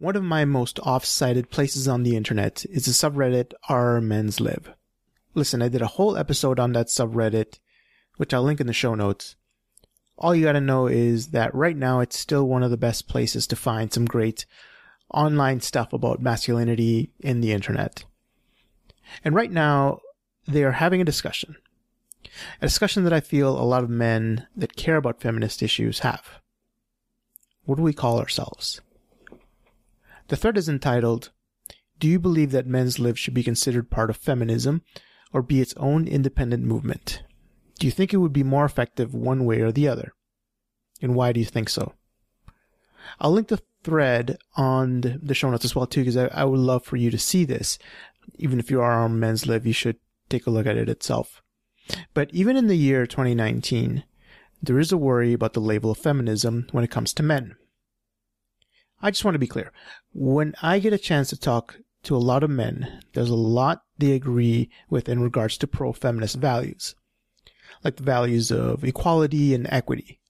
One of my most off-cited places on the internet is the subreddit r men's lib. Listen, I did a whole episode on that subreddit, which I'll link in the show notes. All you gotta know is that right now it's still one of the best places to find some great online stuff about masculinity in the internet. And right now, they are having a discussion. A discussion that I feel a lot of men that care about feminist issues have. What do we call ourselves? The thread is entitled, Do you believe that men's lives should be considered part of feminism or be its own independent movement? Do you think it would be more effective one way or the other? And why do you think so? I'll link the thread on the show notes as well too, because I, I would love for you to see this. Even if you are on men's lib, you should take a look at it itself. But even in the year 2019, there is a worry about the label of feminism when it comes to men. I just want to be clear. When I get a chance to talk to a lot of men, there's a lot they agree with in regards to pro-feminist values. Like the values of equality and equity.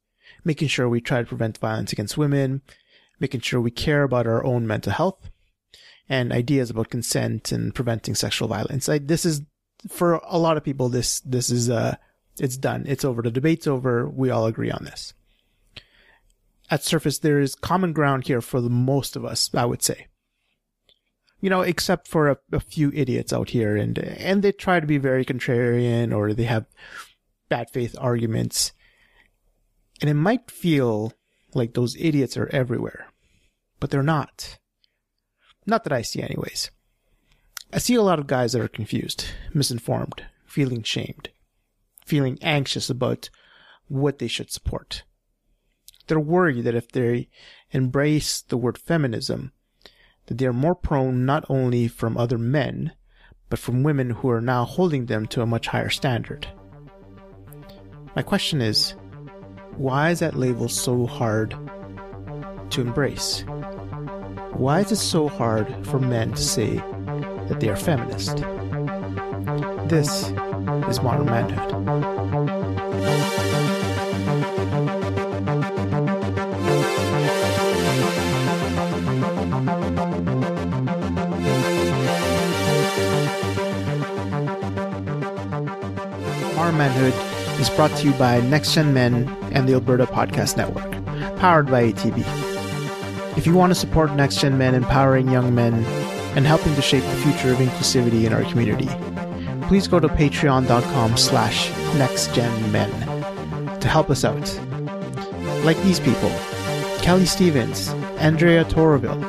Making sure we try to prevent violence against women, making sure we care about our own mental health, and ideas about consent and preventing sexual violence. I, this is, for a lot of people, this, this is, uh, it's done. It's over. The debate's over. We all agree on this at surface there is common ground here for the most of us, I would say. You know, except for a, a, few idiots out here and, and they try to be very contrarian or they have bad faith arguments. And it might feel like those idiots are everywhere, but they're not. Not that I see anyways. I see a lot of guys that are confused, misinformed, feeling shamed, feeling anxious about what they should support they're worried that if they embrace the word feminism, that they are more prone not only from other men, but from women who are now holding them to a much higher standard. My question is, why is that label so hard to embrace? Why is it so hard for men to say that they are feminist? This is modern manhood. Manhood is brought to you by Next Gen Men and the Alberta Podcast Network, powered by ATB. If you want to support Next Gen Men empowering young men and helping to shape the future of inclusivity in our community, please go to patreon.com slash nextgenmen to help us out. Like these people, Kelly Stevens, Andrea Toroville,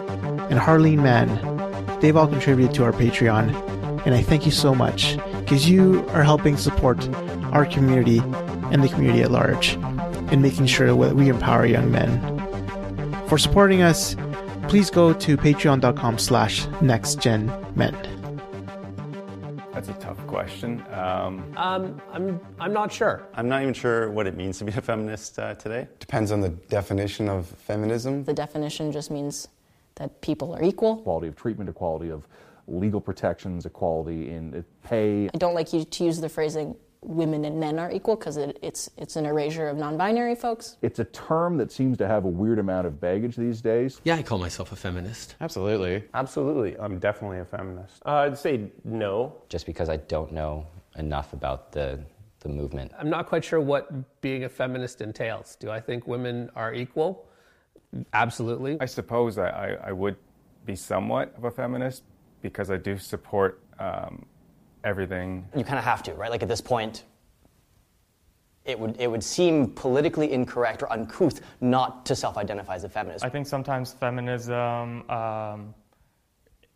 and Harleen Mann, they've all contributed to our Patreon, and I thank you so much because you are helping support our community, and the community at large in making sure that we empower young men. For supporting us, please go to patreon.com slash nextgenmen. That's a tough question. Um, um, I'm, I'm not sure. I'm not even sure what it means to be a feminist uh, today. Depends on the definition of feminism. The definition just means that people are equal. Quality of treatment, equality of legal protections, equality in pay. I don't like you to use the phrasing women and men are equal because it, it's it's an erasure of non-binary folks. It's a term that seems to have a weird amount of baggage these days. Yeah, I call myself a feminist. Absolutely. Absolutely. I'm definitely a feminist. Uh, I'd say no. Just because I don't know enough about the the movement. I'm not quite sure what being a feminist entails. Do I think women are equal? Absolutely. I suppose I, I, I would be somewhat of a feminist because I do support um, everything. You kind of have to, right? Like at this point, it would, it would seem politically incorrect or uncouth not to self identify as a feminist. I think sometimes feminism, um,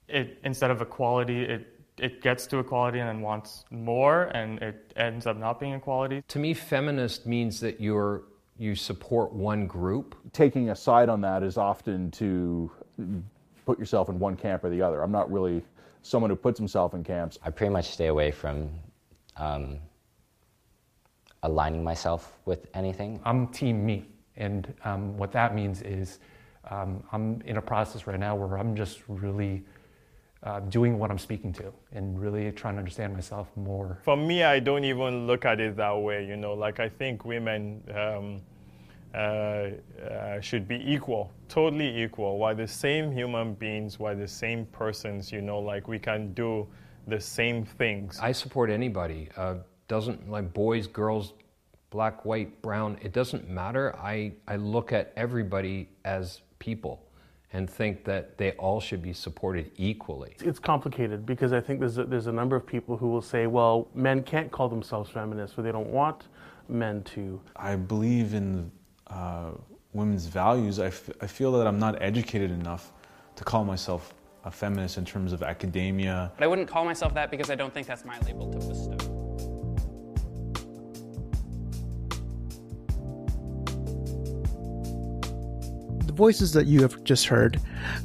it, instead of equality, it, it gets to equality and then wants more, and it ends up not being equality. To me, feminist means that you're, you support one group. Taking a side on that is often to put yourself in one camp or the other. I'm not really someone who puts himself in camps. I pretty much stay away from um, aligning myself with anything. I'm team me, and um, what that means is um, I'm in a process right now where I'm just really uh, doing what I'm speaking to and really trying to understand myself more. For me, I don't even look at it that way. You know, like I think women um, should be equal, totally equal. Why the same human beings, why the same persons, you know, like we can do the same things. I support anybody. Uh, doesn't like boys, girls, black, white, brown. It doesn't matter. I I look at everybody as people and think that they all should be supported equally. It's complicated because I think there's a, there's a number of people who will say, well, men can't call themselves feminists or they don't want men to. I believe in uh, women's values. I, f- I feel that I'm not educated enough to call myself a feminist in terms of academia. But I wouldn't call myself that because I don't think that's my label to bestow. The voices that you have just heard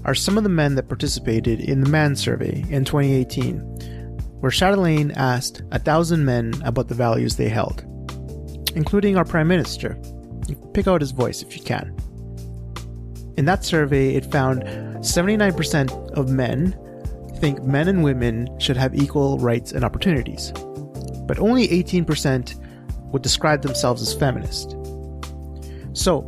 are some of the men that participated in the Man Survey in 2018, where Chatelaine asked a thousand men about the values they held, including our Prime Minister. You pick out his voice if you can. In that survey, it found 79% of men think men and women should have equal rights and opportunities, but only 18% would describe themselves as feminist. So,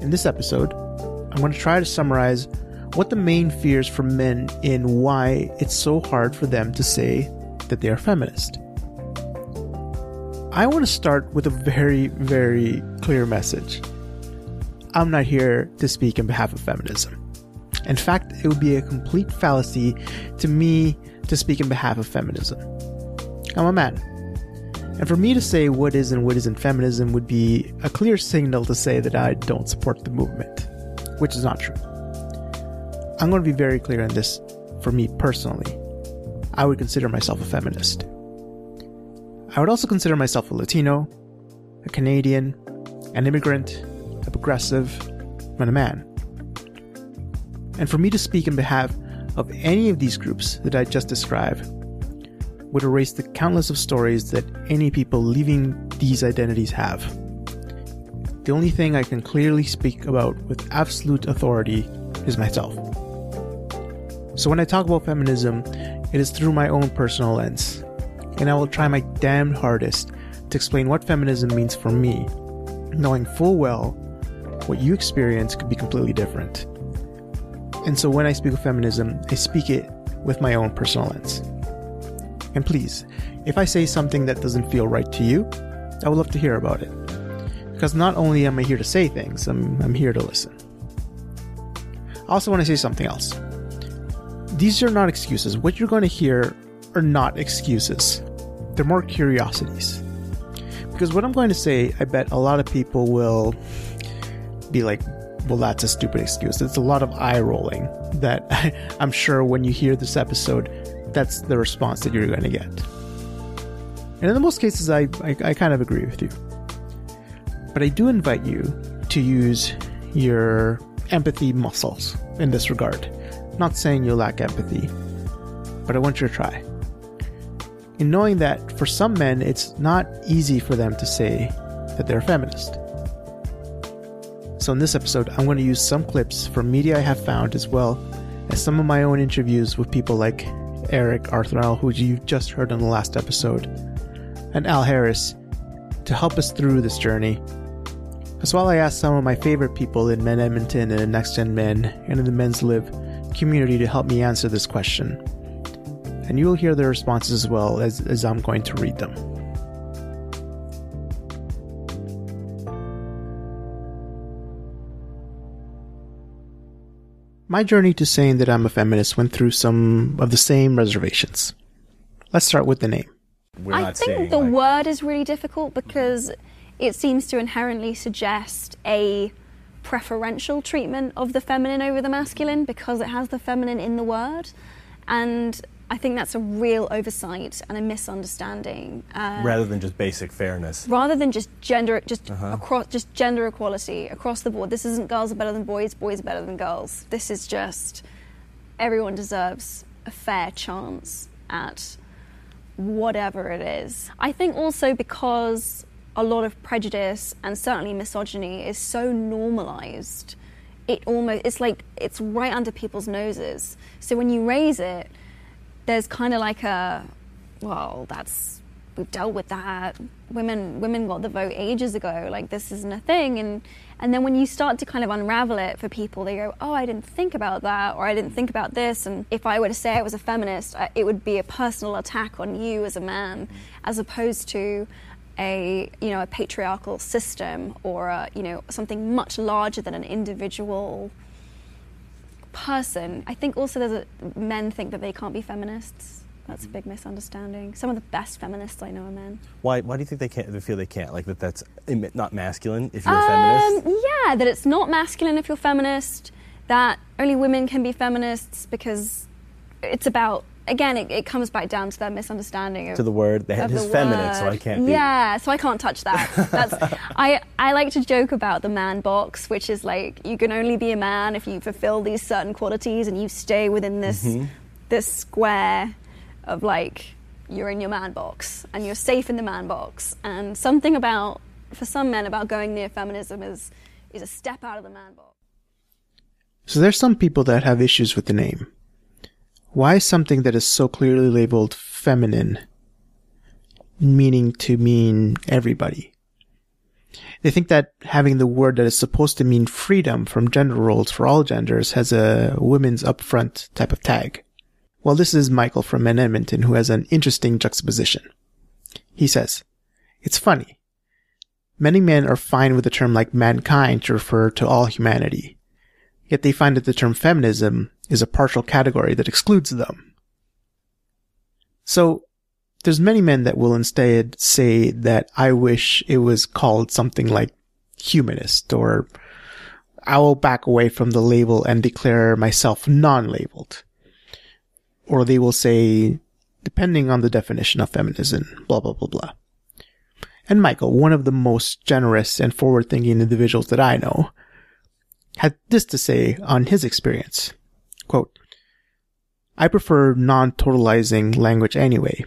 in this episode, I'm going to try to summarize what the main fears for men in why it's so hard for them to say that they are feminist. I want to start with a very, very clear message. I'm not here to speak on behalf of feminism. In fact, it would be a complete fallacy to me to speak on behalf of feminism. I'm a man. And for me to say what is and what isn't feminism would be a clear signal to say that I don't support the movement, which is not true. I'm going to be very clear on this for me personally. I would consider myself a feminist. I would also consider myself a Latino, a Canadian, an immigrant, a progressive, and a man. And for me to speak in behalf of any of these groups that I just described would erase the countless of stories that any people leaving these identities have. The only thing I can clearly speak about with absolute authority is myself. So when I talk about feminism, it is through my own personal lens, and I will try my damned hardest to explain what feminism means for me, knowing full well what you experience could be completely different. And so when I speak of feminism, I speak it with my own personal lens. And please, if I say something that doesn't feel right to you, I would love to hear about it. Because not only am I here to say things, I'm, I'm here to listen. I also want to say something else. These are not excuses. What you're going to hear are not excuses, they're more curiosities. Because what I'm going to say, I bet a lot of people will be like, well, that's a stupid excuse. It's a lot of eye rolling that I'm sure when you hear this episode, that's the response that you're going to get. And in the most cases, I, I, I kind of agree with you. But I do invite you to use your empathy muscles in this regard. not saying you lack empathy, but I want you to try. In knowing that for some men, it's not easy for them to say that they're feminist. So, in this episode, I'm going to use some clips from media I have found as well as some of my own interviews with people like Eric Arthurell, who you just heard in the last episode, and Al Harris to help us through this journey. As well, I asked some of my favorite people in Men Edmonton and Next Gen Men and in the Men's Lib community to help me answer this question. And you will hear their responses as well as, as I'm going to read them. My journey to saying that I'm a feminist went through some of the same reservations. Let's start with the name. I think the like... word is really difficult because it seems to inherently suggest a preferential treatment of the feminine over the masculine because it has the feminine in the word. And I think that's a real oversight and a misunderstanding. Uh, rather than just basic fairness. Rather than just gender, just uh-huh. across, just gender equality across the board. This isn't girls are better than boys, boys are better than girls. This is just everyone deserves a fair chance at whatever it is. I think also because a lot of prejudice and certainly misogyny is so normalized, it almost it's like it's right under people's noses. So when you raise it there's kind of like a, well, that's we've dealt with that. Women women got the vote ages ago. Like this isn't a thing, and And then when you start to kind of unravel it for people, they go, "Oh, I didn't think about that," or "I didn't think about this." And if I were to say I was a feminist, it would be a personal attack on you as a man, as opposed to a you know a patriarchal system or a, you know something much larger than an individual person. I think also there's a, men think that they can't be feminists. That's a big misunderstanding. Some of the best feminists I know are men. Why, why do you think they can't? They feel they can't? Like that? That's not masculine if you're a feminist. Um, yeah, that it's not masculine if you're feminist. That only women can be feminists because it's about. Again, it, it comes back down to that misunderstanding of To the word, they had of his the feminine, so. I can't be. Yeah, so I can't touch that. That's I I like to joke about the man box, which is like you can only be a man if you fulfill these certain qualities and you stay within this Mm-hmm. Mhm. this square of like you're in your man box and you're safe in the man box. And something about for some men about going near feminism is is a step out of the man box. So there's some people that have issues with the name. Why something that is so clearly labeled feminine meaning to mean everybody? They think that having the word that is supposed to mean freedom from gender roles for all genders has a women's upfront type of tag. Well, this is Michael from Men Edmonton who has an interesting juxtaposition. He says, It's funny. Many men are fine with the term like mankind to refer to all humanity. Yet they find that the term feminism is a partial category that excludes them. So, there's many men that will instead say that I wish it was called something like humanist or I will back away from the label and declare myself non-labeled. Or they will say, depending on the definition of feminism, blah, blah, blah, blah. And Michael, one of the most generous and forward-thinking individuals that I know, had this to say on his experience. Quote, I prefer non-totalizing language anyway.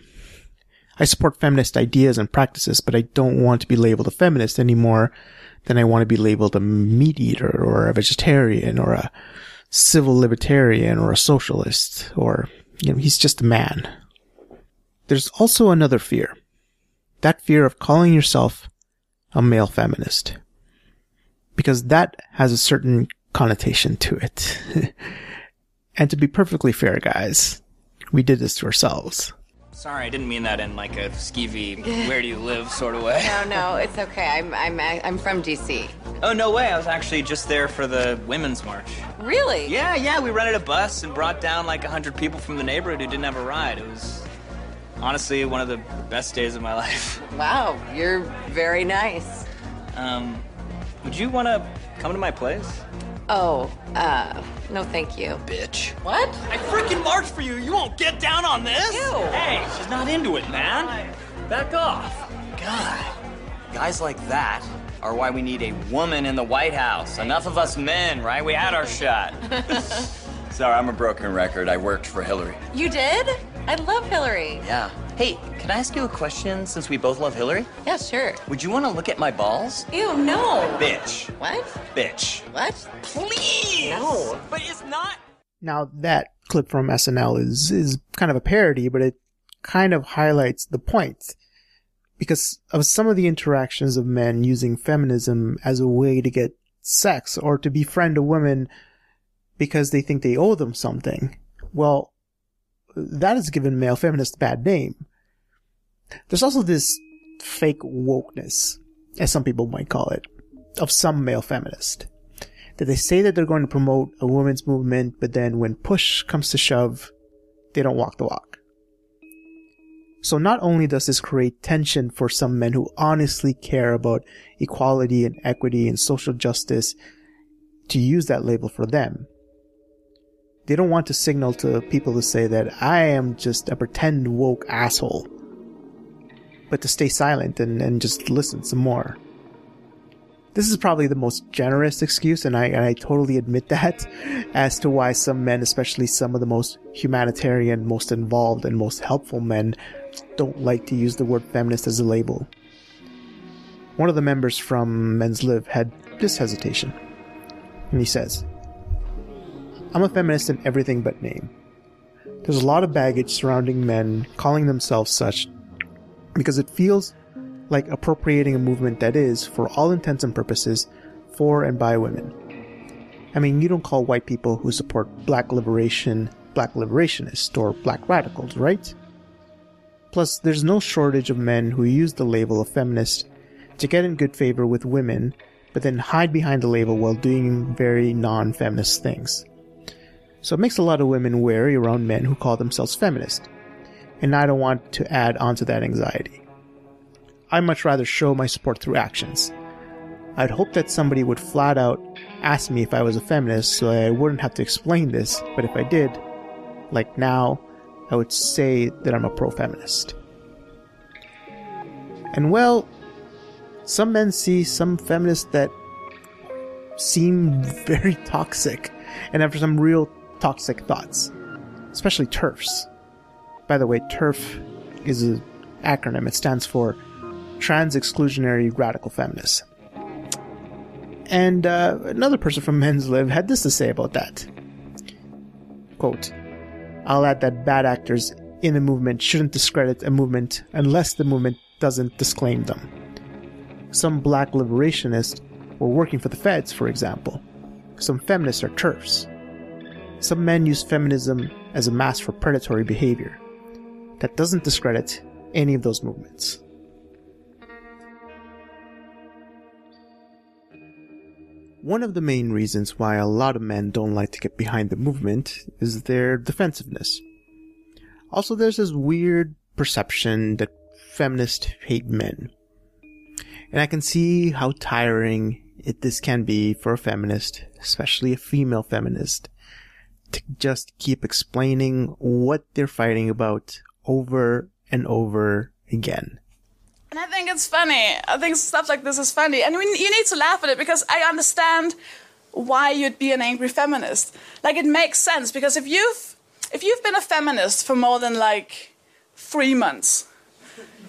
I support feminist ideas and practices, but I don't want to be labeled a feminist anymore than I want to be labeled a meat eater or a vegetarian or a civil libertarian or a socialist or, you know, he's just a man. There's also another fear. That fear of calling yourself a male feminist. Because that has a certain connotation to it. and to be perfectly fair, guys, we did this to ourselves. Sorry, I didn't mean that in like a skeevy, where do you live sort of way. No, no, it's okay. I'm I'm I'm from DC. Oh, no way. I was actually just there for the Women's March. Really? Yeah, yeah. We rented a bus and brought down like 100 people from the neighborhood who didn't have a ride. It was honestly one of the best days of my life. Wow, you're very nice. Um, would you want to come to my place? Oh, uh, no, thank you. Bitch. What? I freaking marched for you. You won't get down on this. Ew. Hey, she's not into it, man. Back off. God. Guys like that are why we need a woman in the White House. Enough of us men, right? We had our shot. Sorry, I'm a broken record. I worked for Hillary. You did? I love Hillary. Yeah. Hey, can I ask you a question since we both love Hillary? Yeah, sure. Would you want to look at my balls? Ew, no. Bitch. What? Bitch. What? Please. No. But it's not. Now that clip from SNL is is kind of a parody, but it kind of highlights the point because of some of the interactions of men using feminism as a way to get sex or to befriend a woman because they think they owe them something. Well, that has given male feminists a bad name. There's also this fake wokeness, as some people might call it, of some male feminists that they say that they're going to promote a women's movement, but then when push comes to shove, they don't walk the walk. So not only does this create tension for some men who honestly care about equality and equity and social justice to use that label for them, they don't want to signal to people to say that I am just a pretend woke asshole, but to stay silent and, and just listen some more. This is probably the most generous excuse, and I, and I totally admit that, as to why some men, especially some of the most humanitarian, most involved, and most helpful men, don't like to use the word feminist as a label. One of the members from Men's Lib had this hesitation. And he says, I'm a feminist in everything but name. There's a lot of baggage surrounding men calling themselves such because it feels like appropriating a movement that is, for all intents and purposes, for and by women. I mean, you don't call white people who support black liberation black liberationists or black radicals, right? Plus, there's no shortage of men who use the label of feminist to get in good favor with women, but then hide behind the label while doing very non feminist things. So it makes a lot of women wary around men who call themselves feminist, and I don't want to add onto that anxiety. I much rather show my support through actions. I'd hope that somebody would flat out ask me if I was a feminist so I wouldn't have to explain this, but if I did, like now, I would say that I'm a pro feminist. And well, some men see some feminists that seem very toxic and have some real toxic thoughts, especially TERFs. By the way, TERF is an acronym, it stands for Trans Exclusionary Radical Feminists. And uh, another person from Men's Lib had this to say about that. Quote, I'll add that bad actors in a movement shouldn't discredit a movement unless the movement doesn't disclaim them. Some black liberationists were working for the feds, for example. Some feminists are TERFs. Some men use feminism as a mask for predatory behavior. That doesn't discredit any of those movements. One of the main reasons why a lot of men don't like to get behind the movement is their defensiveness. Also, there's this weird perception that feminists hate men. And I can see how tiring it, this can be for a feminist, especially a female feminist, to just keep explaining what they're fighting about over and over again. And I think it's funny. I think stuff like this is funny. And we, you need to laugh at it because I understand why you'd be an angry feminist. Like it makes sense because if you've if you've been a feminist for more than like 3 months,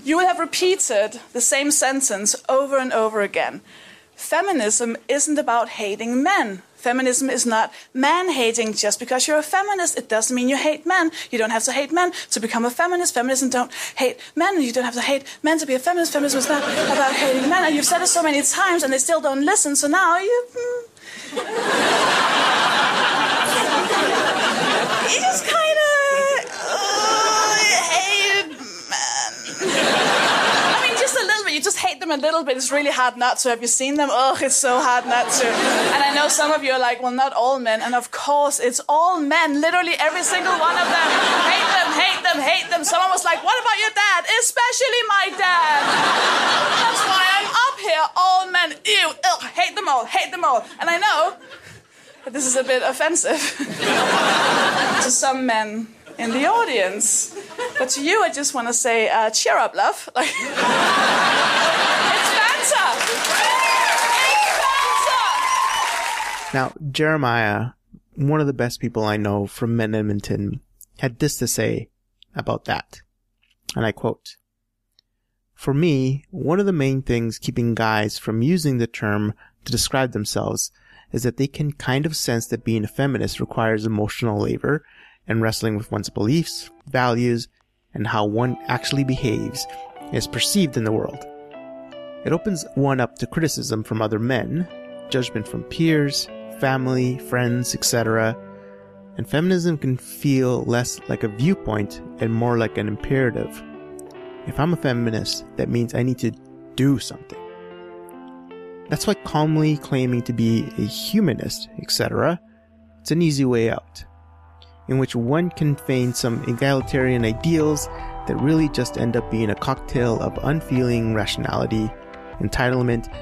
you will have repeated the same sentence over and over again. Feminism isn't about hating men. Feminism is not man hating just because you're a feminist. It doesn't mean you hate men. You don't have to hate men to become a feminist. Feminism don't hate men. You don't have to hate men to be a feminist. Feminism is not about hating men. And you've said it so many times and they still don't listen. So now you. Mm, kind of uh, hate men you just hate them a little bit. It's really hard not to. Have you seen them? Oh, it's so hard not to. And I know some of you are like, well, not all men. And of course, it's all men. Literally every single one of them. Hate them, hate them, hate them. Someone was like, what about your dad? Especially my dad. That's why I'm up here. All men. Ew, ugh, hate them all, hate them all. And I know that this is a bit offensive to some men in the audience. But to you, I just want to say, uh, cheer up, love. It's. It's Fanta. Now, Jeremiah, one of the best people I know from Men Edmonton, had this to say about that. And I quote, For me, one of the main things keeping guys from using the term to describe themselves is that they can kind of sense that being a feminist requires emotional labor and wrestling with one's beliefs, values, and how one actually behaves is perceived in the world. It opens one up to criticism from other men, judgment from peers, family, friends, etc. And feminism can feel less like a viewpoint and more like an imperative. If I'm a feminist, that means I need to do something. That's why calmly claiming to be a humanist, etc., it's an easy way out in which one can feign some egalitarian ideals that really just end up being a cocktail of unfeeling rationality, entitlement,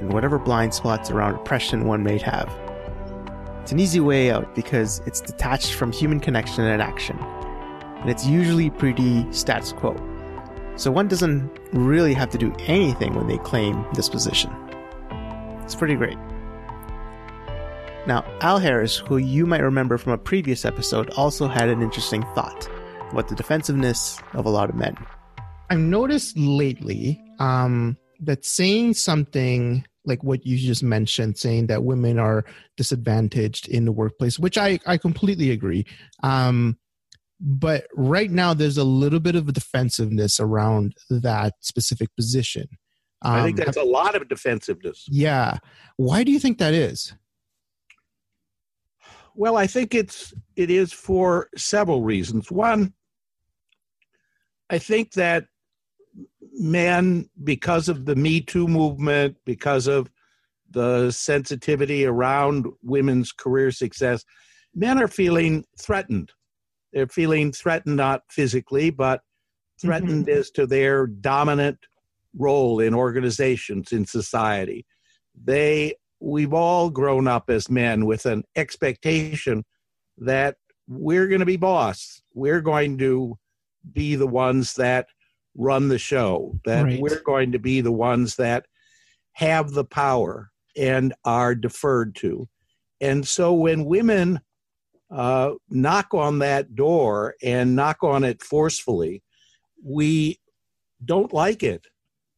and whatever blind spots around oppression one may have. It's an easy way out because it's detached from human connection and action, and it's usually pretty status quo. So one doesn't really have to do anything when they claim this position. It's pretty great. Now, Al Harris, who you might remember from a previous episode, also had an interesting thought about the defensiveness of a lot of men. I've noticed lately um, that saying something like what you just mentioned, saying that women are disadvantaged in the workplace, which I, I completely agree. Um, but right now, there's a little bit of a defensiveness around that specific position. I think Um, that's a lot of defensiveness. Yeah. Why do you think that is? Well, I think it's it is for several reasons. One, I think that men, because of the Me Too movement, because of the sensitivity around women's career success, men are feeling threatened. They're feeling threatened not physically, but threatened mm-hmm. as to their dominant role in organizations in society. They we've all grown up as men with an expectation that we're going to be boss. We're going to be the ones that run the show, that Right. we're going to be the ones that have the power and are deferred to. And so when women uh, knock on that door and knock on it forcefully, we don't like it.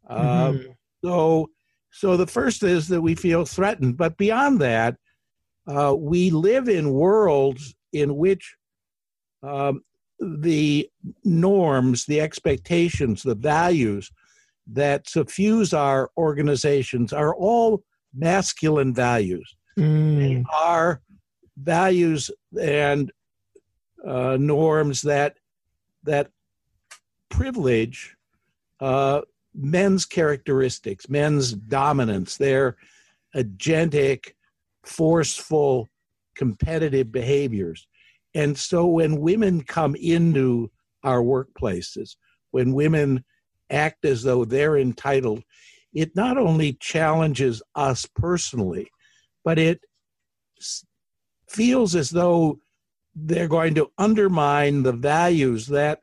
Um, so, so the first is that we feel threatened, but beyond that, uh, we live in worlds in which um, the norms, the expectations, the values that suffuse our organizations are all masculine values. They are values and uh, norms that that privilege uh, men's characteristics, men's dominance, their agentic, forceful, competitive behaviors. And so when women come into our workplaces, when women act as though they're entitled, it not only challenges us personally, but it feels as though they're going to undermine the values that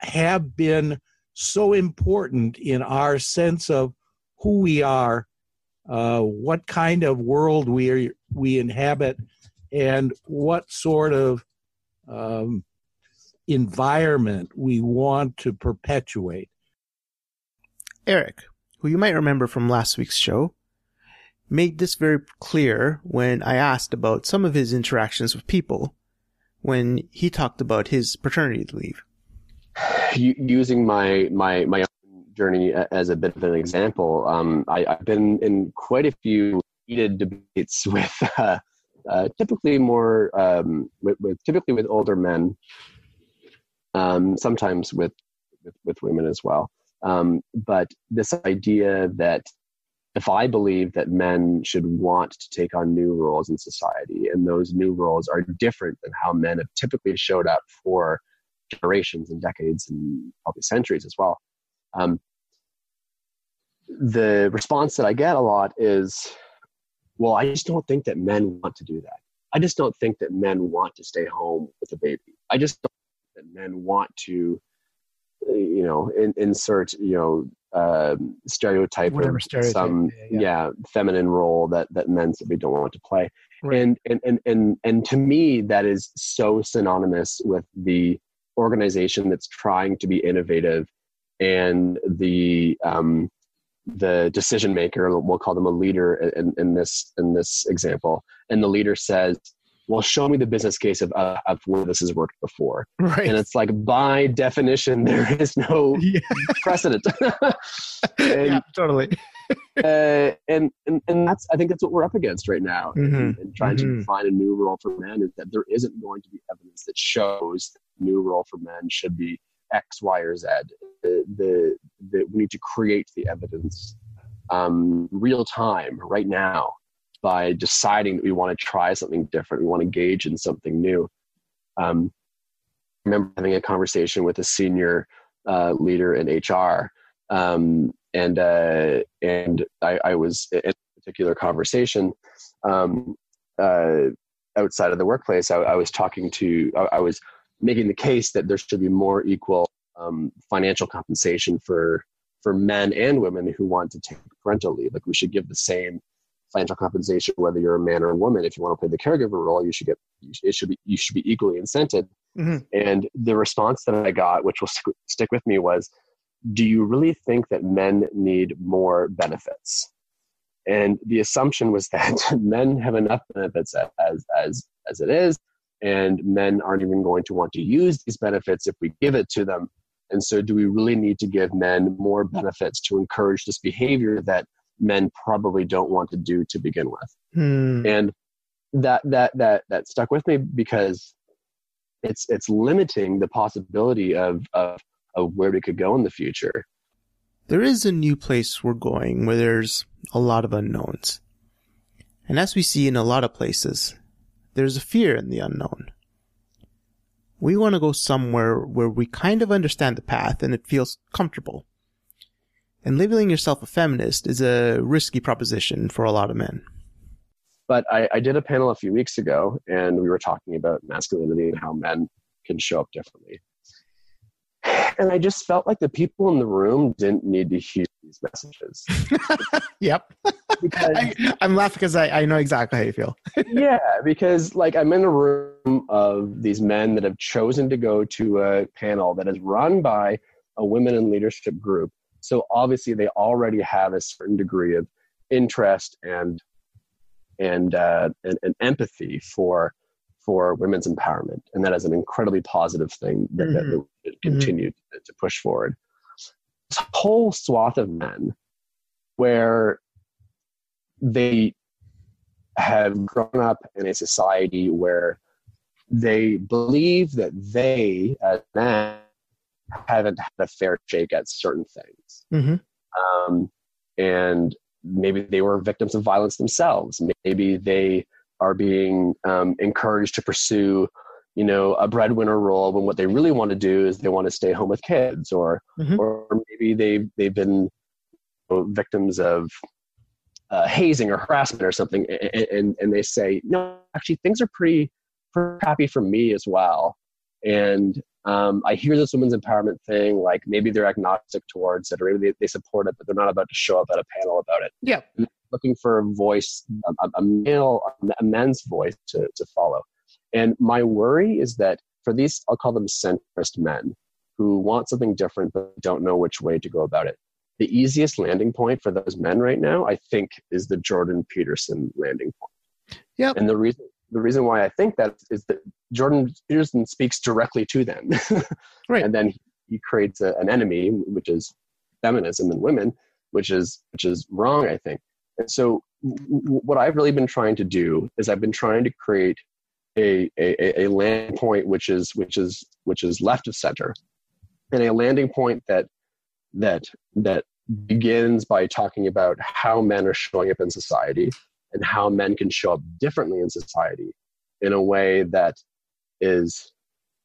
have been so important in our sense of who we are, uh, what kind of world we are, we inhabit, and what sort of um, environment we want to perpetuate. Eric, who you might remember from last week's show, made this very clear when I asked about some of his interactions with people when he talked about his paternity leave. Using my my my journey as a bit of an example, um, I, I've been in quite a few heated debates with uh, uh, typically more um, with, with typically with older men, um, sometimes with, with with women as well. Um, but this idea that if I believe that men should want to take on new roles in society, and those new roles are different than how men have typically showed up for generations and decades and probably centuries as well. Um, the response that I get a lot is, well, I just don't think that men want to do that. I just don't think that men want to stay home with a baby. I just don't think that men want to, uh, you know, in, insert, you know, um, stereotype Whatever of stereotype, some, yeah, feminine role that, that men simply don't want to play. And, and, and, and, and to me, that is so synonymous with the organization that's trying to be innovative and the um, the decision maker we'll call them a leader in, in this in this example. And the leader says well show me the business case of, uh, of where this has worked before right. and it's like by definition there is no precedent and, yeah, totally. uh, and, and and that's I think that's what we're up against right now. Mhm. And, and trying to Mhm. find a new role for men is that there isn't going to be evidence that shows the new role for men should be X, Y, or Z. The, the, the we need to create the evidence um, real time right now by deciding that we want to try something different. We want to engage in something new. Um, I remember having a conversation with a senior uh, leader in HR, um, and uh, and I, I was in a particular conversation um, uh, outside of the workplace. I, I was talking to, I, I was making the case that there should be more equal um, financial compensation for for men and women who want to take parental leave. Like we should give the same financial compensation whether you're a man or a woman. If you want to play the caregiver role, you should get it should be you should be equally incented. Mhm. And the response that I got, which will st- stick with me, was, "Do you really think that men need more benefits?" And the assumption was that men have enough benefits as as as it is, and men aren't even going to want to use these benefits if we give it to them. And so, do we really need to give men more benefits to encourage this behavior that men probably don't want to do to begin with? Hmm. And that that that that stuck with me because it's it's limiting the possibility of of, of where we could go in the future. There is a new place we're going where there's a lot of unknowns. And as we see in a lot of places, there's a fear in the unknown. We want to go somewhere where we kind of understand the path and it feels comfortable. And labeling yourself a feminist is a risky proposition for a lot of men. But I, I did a panel a few weeks ago, and we were talking about masculinity and how men can show up differently. And I just felt like the people in the room didn't need to hear these messages. Yep. I, I'm laughing because I, I know exactly how you feel. yeah, because like I'm in a room of these men that have chosen to go to a panel that is run by a women in leadership group. So obviously they already have a certain degree of interest and and uh, and, and empathy for for women's empowerment, and that is an incredibly positive thing that, that Mhm. we continue to, to push forward. This whole swath of men where they have grown up in a society where they believe that they, as men, haven't had a fair shake at certain things. Mm-hmm. Um, and maybe they were victims of violence themselves. Maybe they are being um, encouraged to pursue, you know, a breadwinner role when what they really want to do is they want to stay home with kids, or Mhm. or maybe they they've been victims of uh, hazing or harassment or something, and, and and they say, no, actually things are pretty pretty happy for me as well. And um, I hear this women's empowerment thing, like maybe they're agnostic towards it, or maybe they, they support it, but they're not about to show up at a panel about it. Yeah. Looking for a voice, a, a male, a men's voice to, to follow. And my worry is that for these, I'll call them centrist men who want something different but don't know which way to go about it. The easiest landing point for those men right now, I think, is the Jordan Peterson landing point. Yeah. And the reason the reason why I think that is that Jordan Peterson speaks directly to them. right. And then he, creates a, an enemy, which is feminism and women, which is which is wrong, I think. And so w- w- what I've really been trying to do is I've been trying to create a, a, a landing point which is which is which is left of center and a landing point that that that begins by talking about how men are showing up in society and how men can show up differently in society in a way that is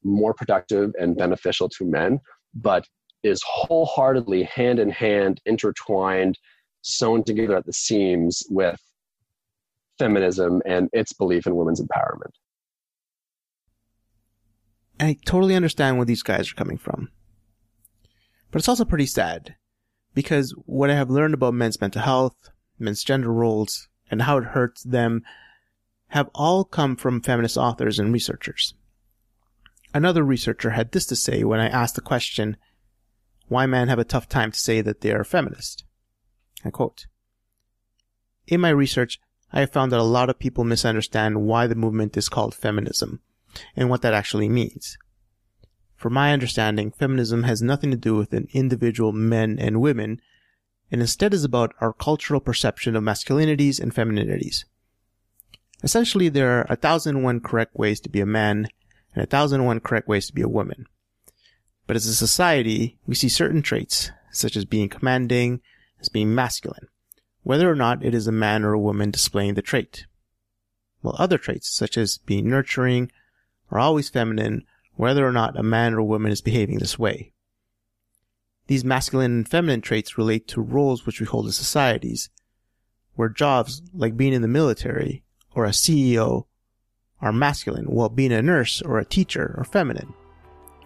more productive and beneficial to men but is wholeheartedly hand in hand intertwined sewn together at the seams with feminism and its belief in women's empowerment I totally understand where these guys are coming from. But it's also pretty sad because what I have learned about men's mental health, men's gender roles, and how it hurts them have all come from feminist authors and researchers. Another researcher had this to say when I asked the question, why men have a tough time to say that they are feminist. I quote, In my research, I have found that a lot of people misunderstand why the movement is called feminism and what that actually means. From my understanding, feminism has nothing to do with an individual men and women, and instead is about our cultural perception of masculinities and femininities. Essentially, there are a thousand and one correct ways to be a man and a thousand and one correct ways to be a woman. But as a society, we see certain traits, such as being commanding, as being masculine, whether or not it is a man or a woman displaying the trait. While other traits, such as being nurturing, are always feminine, whether or not a man or a woman is behaving this way. These masculine and feminine traits relate to roles which we hold in societies, where jobs like being in the military or a CEO are masculine, while being a nurse or a teacher are feminine,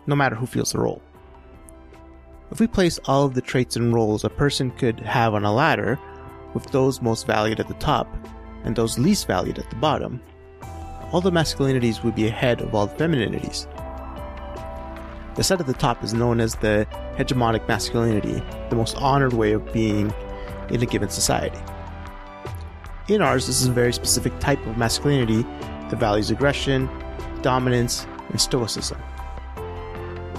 no matter who feels the role. If we place all of the traits and roles a person could have on a ladder, with those most valued at the top and those least valued at the bottom, all the masculinities would be ahead of all the femininities. The set at the top is known as the hegemonic masculinity, the most honored way of being in a given society. In ours, this is a very specific type of masculinity that values aggression, dominance, and stoicism.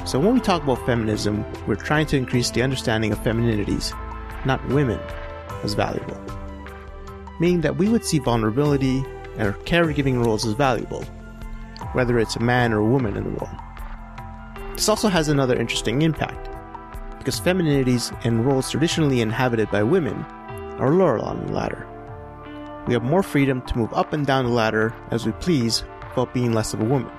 So when we talk about feminism, we're trying to increase the understanding of femininities, not women, as valuable. Meaning that we would see vulnerability and our caregiving roles as valuable, whether it's a man or a woman in the role. This also has another interesting impact, because femininities and roles traditionally inhabited by women are lower on the ladder. We have more freedom to move up and down the ladder as we please without being less of a woman.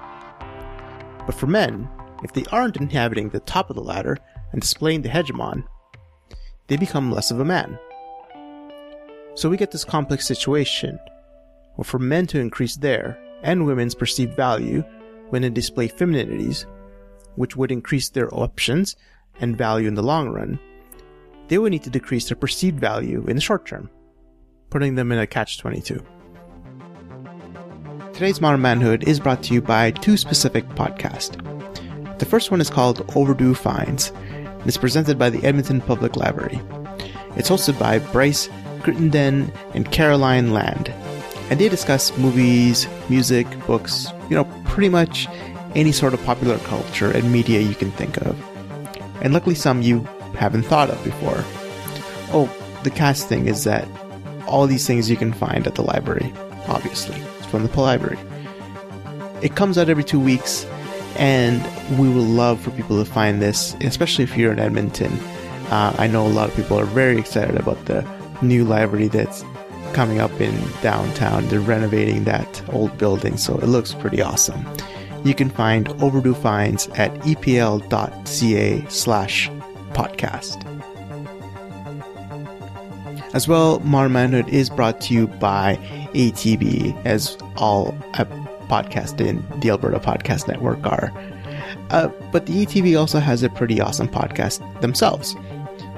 But for men, if they aren't inhabiting the top of the ladder and displaying the hegemon, they become less of a man. So we get this complex situation where for men to increase their and women's perceived value when they display femininities, which would increase their options and value in the long run, they would need to decrease their perceived value in the short term, putting them in a catch 22. Today's Modern Manhood is brought to you by two specific podcasts. The first one is called Overdue Fines and is presented by the Edmonton Public Library. It's hosted by Bryce Crittenden and Caroline Land, and they discuss movies, music, books, you know, pretty much any sort of popular culture and media you can think of. And luckily, some you haven't thought of before. Oh, the cast thing is that all these things you can find at the library, obviously. It's from the library. It comes out every two weeks, and we would love for people to find this, especially if you're in Edmonton. Uh, I know a lot of people are very excited about the new library that's coming up in downtown. They're renovating that old building, so it looks pretty awesome. You can find overdue fines at epl.ca slash podcast. As well, Modern Manhood is brought to you by ATB, as all uh, podcasts in the Alberta Podcast Network are. Uh, but the ATB also has a pretty awesome podcast themselves.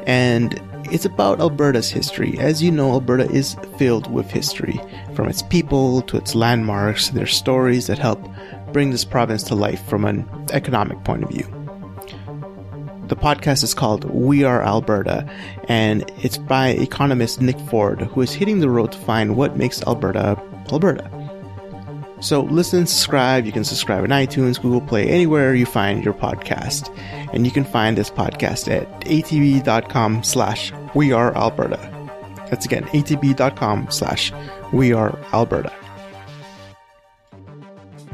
And it's about Alberta's history. As you know, Alberta is filled with history, from its people to its landmarks, their stories that help bring this province to life from an economic point of view. The podcast is called We Are Alberta, and it's by economist Nick Ford, who is hitting the road to find what makes Alberta Alberta. So listen, subscribe. You can subscribe on iTunes, Google Play, anywhere you find your podcast. And you can find this podcast at atb.com slash we are Alberta. That's again, atb.com slash we are Alberta.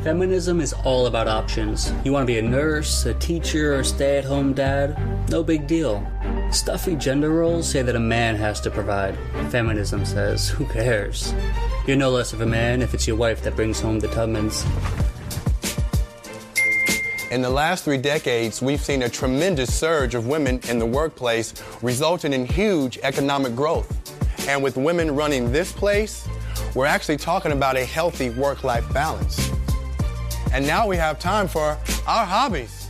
Feminism is all about options. You want to be a nurse, a teacher, or stay at home dad? No big deal. Stuffy gender roles say that a man has to provide. Feminism says, who cares? You're no less of a man if it's your wife that brings home the Tubmans. In the last three decades, we've seen a tremendous surge of women in the workplace, resulting in huge economic growth. And with women running this place, we're actually talking about a healthy work life balance. And now we have time for our hobbies.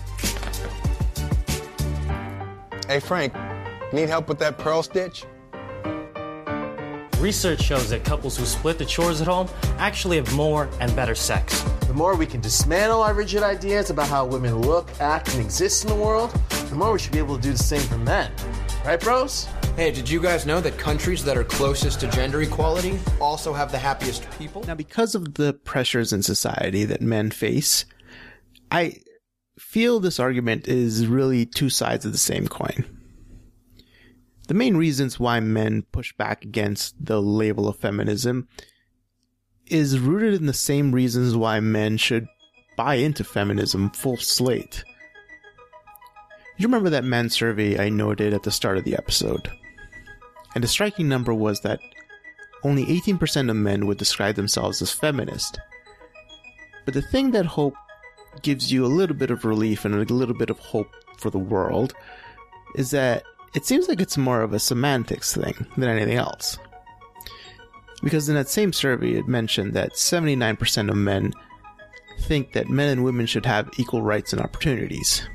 Hey, Frank, need help with that pearl stitch? Research shows that couples who split the chores at home actually have more and better sex. The more we can dismantle our rigid ideas about how women look, act, and exist in the world, the more we should be able to do the same for men. Right, bros? Hey, did you guys know that countries that are closest to gender equality also have the happiest people? Now, because of the pressures in society that men face, I feel this argument is really two sides of the same coin. The main reasons why men push back against the label of feminism is rooted in the same reasons why men should buy into feminism full slate. You remember that man survey I noted at the start of the episode? And the striking number was that only 18% of men would describe themselves as feminist. But the thing that hope gives you a little bit of relief and a little bit of hope for the world is that it seems like it's more of a semantics thing than anything else. Because in that same survey, it mentioned that 79% of men think that men and women should have equal rights and opportunities.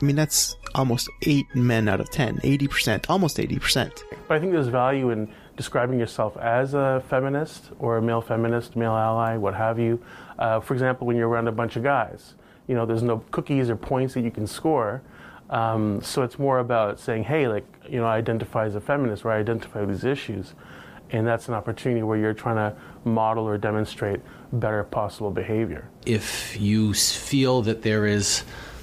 I mean, that's almost 8 men out of 10, 80%, almost 80%. But I think there's value in describing yourself as a feminist or a male feminist, male ally, what have you. Uh, for example, when you're around a bunch of guys, you know, there's no cookies or points that you can score. Um, so it's more about saying, hey, like, you know, I identify as a feminist or I identify with these issues. And that's an opportunity where you're trying to model or demonstrate better possible behavior. If you feel that there is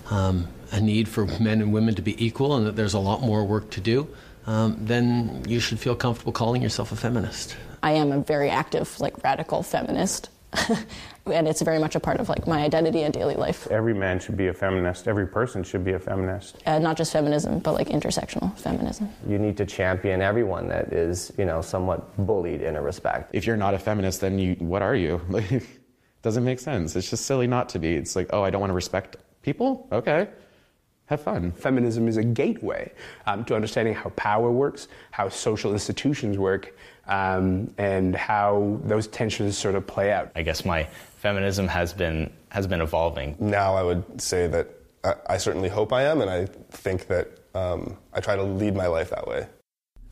um, a need for men and women to be equal and that there's a lot more work to do, um, then you should feel comfortable calling yourself a feminist. I am a very active, like radical feminist. and it's very much a part of like my identity and daily life. Every man should be a feminist. Every person should be a feminist. Uh, not just feminism, but like intersectional feminism. You need to champion everyone that is, you know, somewhat bullied in a respect. If you're not a feminist, then you, what are you? Like, doesn't make sense. It's just silly not to be. It's like, oh, I don't want to respect people. Okay, have fun. Feminism is a gateway um, to understanding how power works, how social institutions work, um, and how those tensions sort of play out. I guess my feminism has been has been evolving. Now I would say that I, I certainly hope I am, and I think that um, I try to lead my life that way.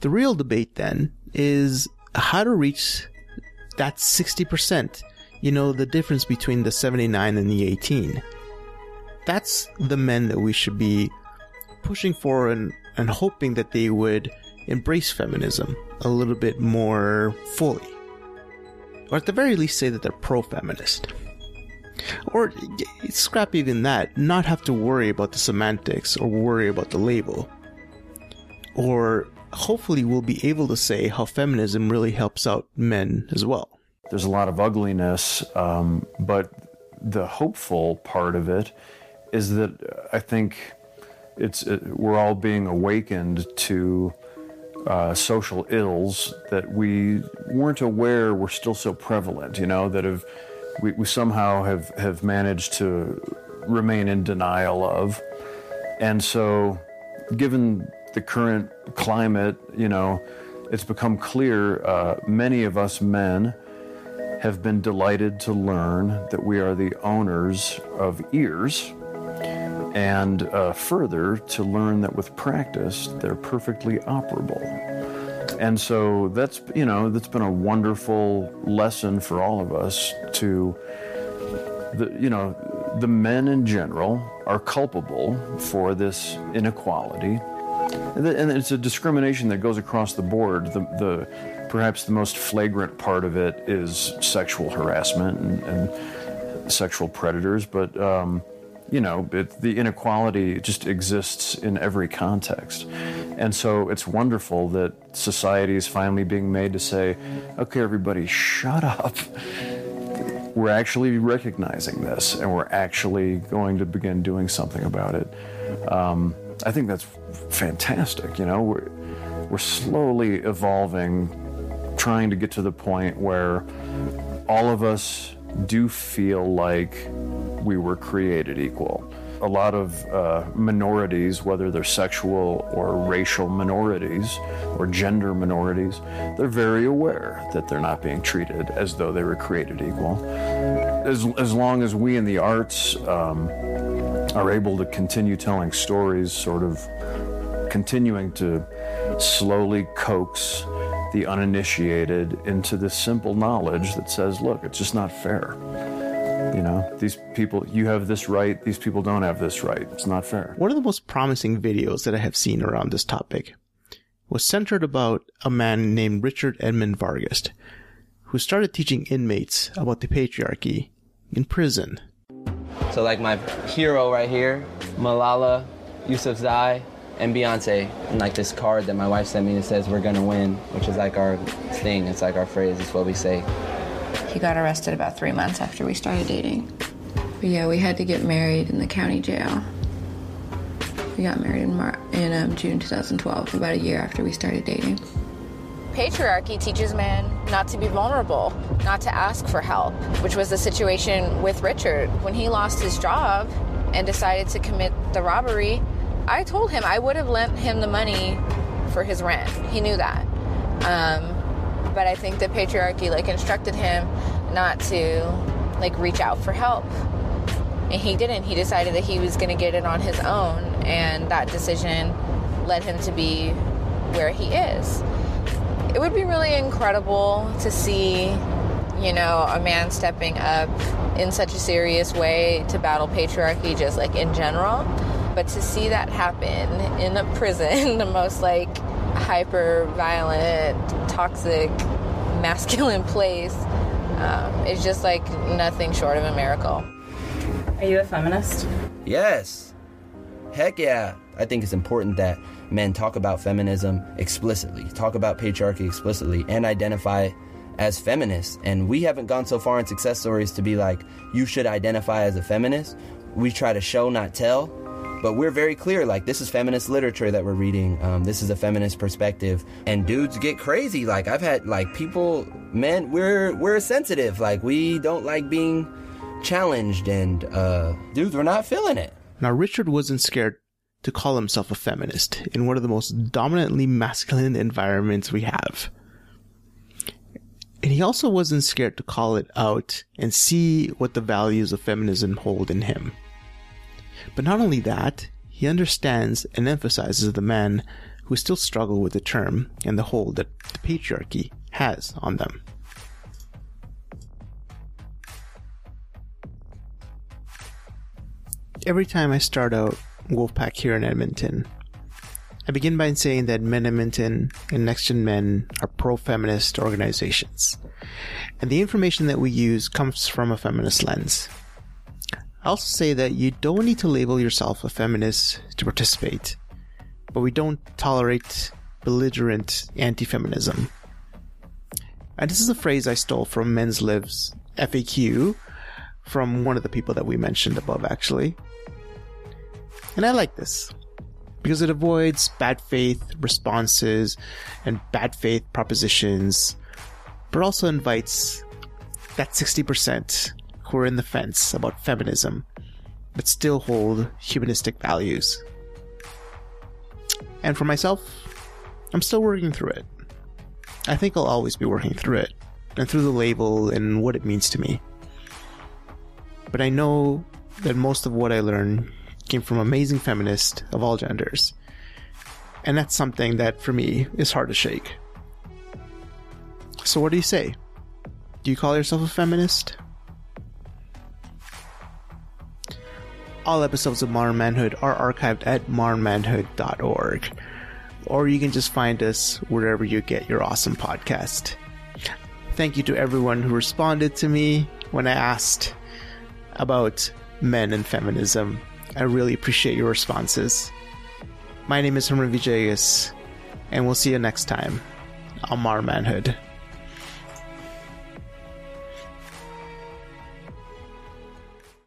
The real debate then is how to reach that sixty percent. You know, the difference between the seventy nine and the eighteen. That's the men that we should be pushing for and, and hoping that they would embrace feminism a little bit more fully. Or at the very least say that they're pro feminist. Or scrap even that, not have to worry about the semantics or worry about the label. Or hopefully we'll be able to say how feminism really helps out men as well. There's a lot of ugliness, um, but the hopeful part of it is that I think it's it, we're all being awakened to uh, social ills that we weren't aware were still so prevalent. You know that have we, we somehow have have managed to remain in denial of, and so given the current climate, you know, it's become clear uh, many of us men have been delighted to learn that we are the owners of ears and uh, further to learn that with practice they're perfectly operable. And so that's you know that's been a wonderful lesson for all of us to the you know the men in general are culpable for this inequality. And it's a discrimination that goes across the board. The, the perhaps the most flagrant part of it is sexual harassment and, and sexual predators but um, you know, it, the inequality just exists in every context. And so it's wonderful that society is finally being made to say, okay, everybody, shut up. We're actually recognizing this and we're actually going to begin doing something about it. Um, I think that's fantastic. You know, we're, we're slowly evolving, trying to get to the point where all of us do feel like we were created equal. A lot of uh, minorities, whether they're sexual or racial minorities or gender minorities, they're very aware that they're not being treated as though they were created equal. As, as long as we in the arts um, are able to continue telling stories, sort of continuing to slowly coax the uninitiated into this simple knowledge that says, look, it's just not fair. You know, these people, you have this right, these people don't have this right. It's not fair. One of the most promising videos that I have seen around this topic was centered about a man named Richard Edmond Vargas, who started teaching inmates about the patriarchy in prison. So, like my hero right here, Malala Yousafzai, and Beyonce, and like this card that my wife sent me that says "We're gonna win," which is like our thing. It's like our phrase. It's what we say. He got arrested about three months after we started dating. But yeah, we had to get married in the county jail. We got married in, Mar- in um, June 2012, about a year after we started dating. Patriarchy teaches men not to be vulnerable, not to ask for help, which was the situation with Richard. When he lost his job and decided to commit the robbery, I told him I would have lent him the money for his rent. He knew that. Um, but I think the patriarchy like instructed him not to like reach out for help. And he didn't. He decided that he was going to get it on his own, and that decision led him to be where he is. It would be really incredible to see, you know, a man stepping up in such a serious way to battle patriarchy, just like in general. But to see that happen in a prison, the most like hyper violent, toxic, masculine place um, is just like nothing short of a miracle. Are you a feminist? Yes. Heck yeah. I think it's important that men talk about feminism explicitly, talk about patriarchy explicitly, and identify as feminists. And we haven't gone so far in success stories to be like, you should identify as a feminist. We try to show, not tell. But we're very clear like, this is feminist literature that we're reading. Um, this is a feminist perspective. And dudes get crazy. Like, I've had, like, people, men, we're, we're sensitive. Like, we don't like being challenged. And, uh, dudes, we're not feeling it. Now, Richard wasn't scared to call himself a feminist in one of the most dominantly masculine environments we have. And he also wasn't scared to call it out and see what the values of feminism hold in him. But not only that, he understands and emphasizes the men who still struggle with the term and the hold that the patriarchy has on them. Every time I start out Wolfpack here in Edmonton, I begin by saying that Men Edmonton and Next Gen Men are pro feminist organizations, and the information that we use comes from a feminist lens. I also say that you don't need to label yourself a feminist to participate, but we don't tolerate belligerent anti feminism. And this is a phrase I stole from Men's Lib's FAQ from one of the people that we mentioned above, actually. And I like this because it avoids bad faith responses and bad faith propositions, but also invites that 60% who are in the fence about feminism, but still hold humanistic values. And for myself, I'm still working through it. I think I'll always be working through it, and through the label and what it means to me. But I know that most of what I learned came from amazing feminists of all genders. And that's something that, for me, is hard to shake. So, what do you say? Do you call yourself a feminist? All episodes of Modern Manhood are archived at modernmanhood.org, or you can just find us wherever you get your awesome podcast. Thank you to everyone who responded to me when I asked about men and feminism. I really appreciate your responses. My name is Herman Villegas, and we'll see you next time on Modern Manhood.